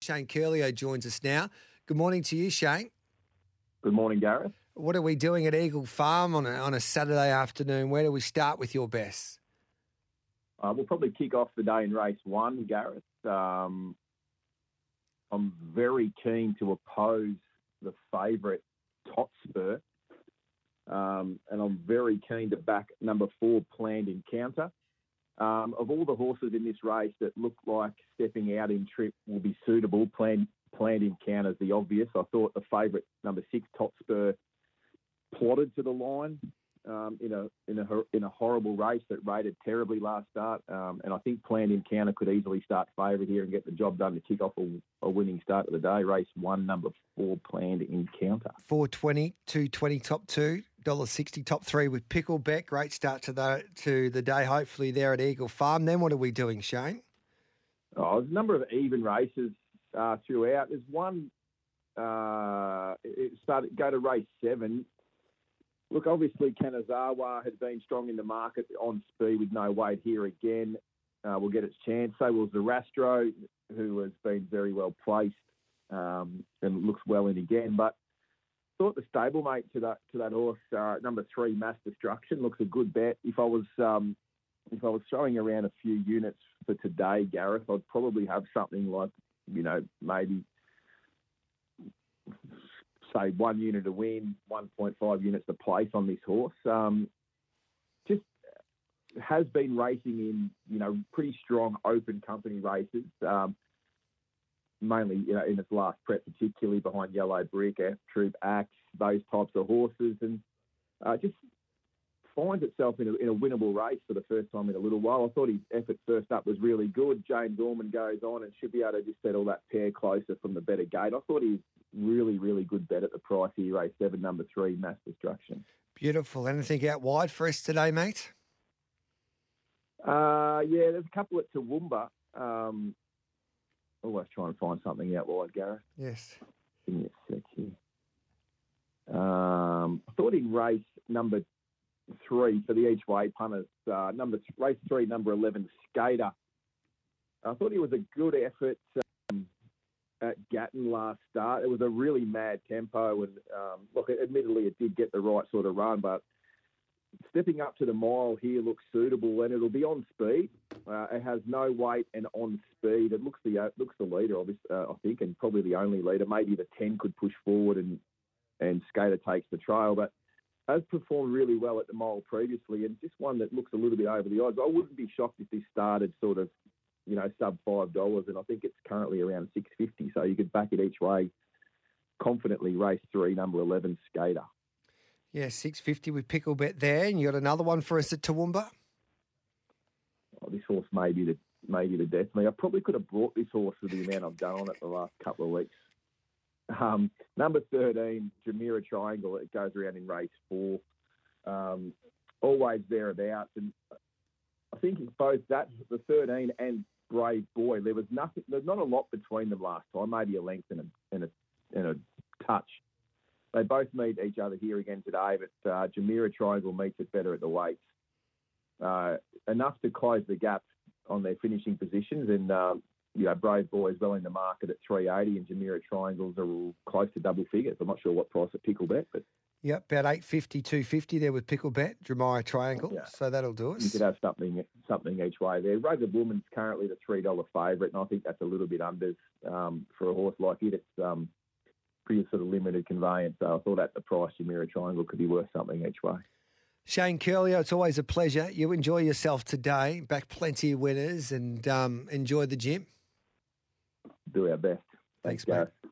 Shane Ciurleo joins us now. Good morning to you, Shane. Good morning, Gareth. What are we doing at Eagle Farm on a, on a Saturday afternoon? Where do we start with your best? Uh, we'll probably kick off the day in race one, Gareth. Um, I'm very keen to oppose the favourite Totspur, um, and I'm very keen to back number four, Planned Encounter. Um, of all the horses in this race that look like stepping out in trip will be suitable, Planned, planned Encounter is the obvious. I thought the favourite, number six, Totspur, plotted to the line um, in a in a in a horrible race that rated terribly last start, um, and I think Planned Encounter could easily start favourite here and get the job done to kick off a, a, winning start of the day. Race one, number four, Planned Encounter. Four twenty, two twenty, top two. Sixty, top three with Pickle Bet. Great start to the to the day. Hopefully there at Eagle Farm. Then what are we doing, Shane? Oh, there's a number of even races uh, throughout. There's one. Uh, it started go to race seven. Look, obviously, Kanazawa has been strong in the market on speed with no weight here again. Uh, will get its chance. So will Zarastro, who has been very well placed um, and looks well in again. But thought the stablemate to that to that horse, uh, number three, Mass Destruction, looks a good bet. If I was um, if I was throwing around a few units for today, Gareth, I'd probably have something like you know maybe say one unit to win, 1.5 units to place on this horse. Um, just has been racing in, you know, pretty strong open company races, um, mainly you know, in its last prep, particularly behind Yellow Brick, F Troop, Axe, those types of horses, and uh, just finds itself in a, in a, winnable race for the first time in a little while. I thought his effort first up was really good. James Orman goes on and should be able to just settle that pair closer from the better gate. I thought he's really, really good bet at the price here, race seven, number three, Mass Destruction. Beautiful. Anything out wide for us today, mate? Uh, yeah, there's a couple at Toowoomba. Um, always try and find something out wide, Gareth. Yes. Give me a sec here. Um, I thought in race number three for the each way punters. Uh, number race three, number eleven, Skater. I thought he was a good effort um, at Gatton last start. It was a really mad tempo, and um, look, admittedly, it did get the right sort of run, but stepping up to the mile here looks suitable, and it'll be on speed. Uh, it has no weight and on speed. It looks the uh, looks the leader, obviously, uh, I think, and probably the only leader. Maybe the ten could push forward, and and Skater takes the trail, but has performed really well at the mile previously, and just one that looks a little bit over the odds. I wouldn't be shocked if this started sort of, you know, sub five dollars, and I think it's currently around six fifty. So you could back it each way confidently. Race three, number eleven, Skater. Yeah, six fifty with Pickle Bet there, and you got another one for us at Toowoomba. Oh, this horse may be the maybe the death me. I probably could have brought this horse for the amount I've done on it the last couple of weeks. Um, number 13, Jamira Triangle, it goes around in race four. Um, always thereabouts. And I think both that, the 13 and Brave Boy, there was nothing, there's not a lot between them last time, maybe a length and a, and a, and a touch. They both meet each other here again today, but uh, Jamira Triangle meets it better at the weights. Uh, enough to close the gap on their finishing positions, and um, you know, Brave Boy is well in the market at 380 and Jamira Triangles are all close to double figures. I'm not sure what price at Pickle Bet, but. Yep, about 850, 250 there with Pickle Bet, Jamira Triangle. Yeah. So that'll do us. You could have something something each way there. Rugged Woman's currently the $3 favourite, and I think that's a little bit under um, for a horse like it. It's um, pretty sort of limited conveyance. So I thought at the price, Jamira Triangle could be worth something each way. Shane Ciurleo, it's always a pleasure. You enjoy yourself today, back plenty of winners, and um, enjoy the gym do our best. Thanks, Thanks mate.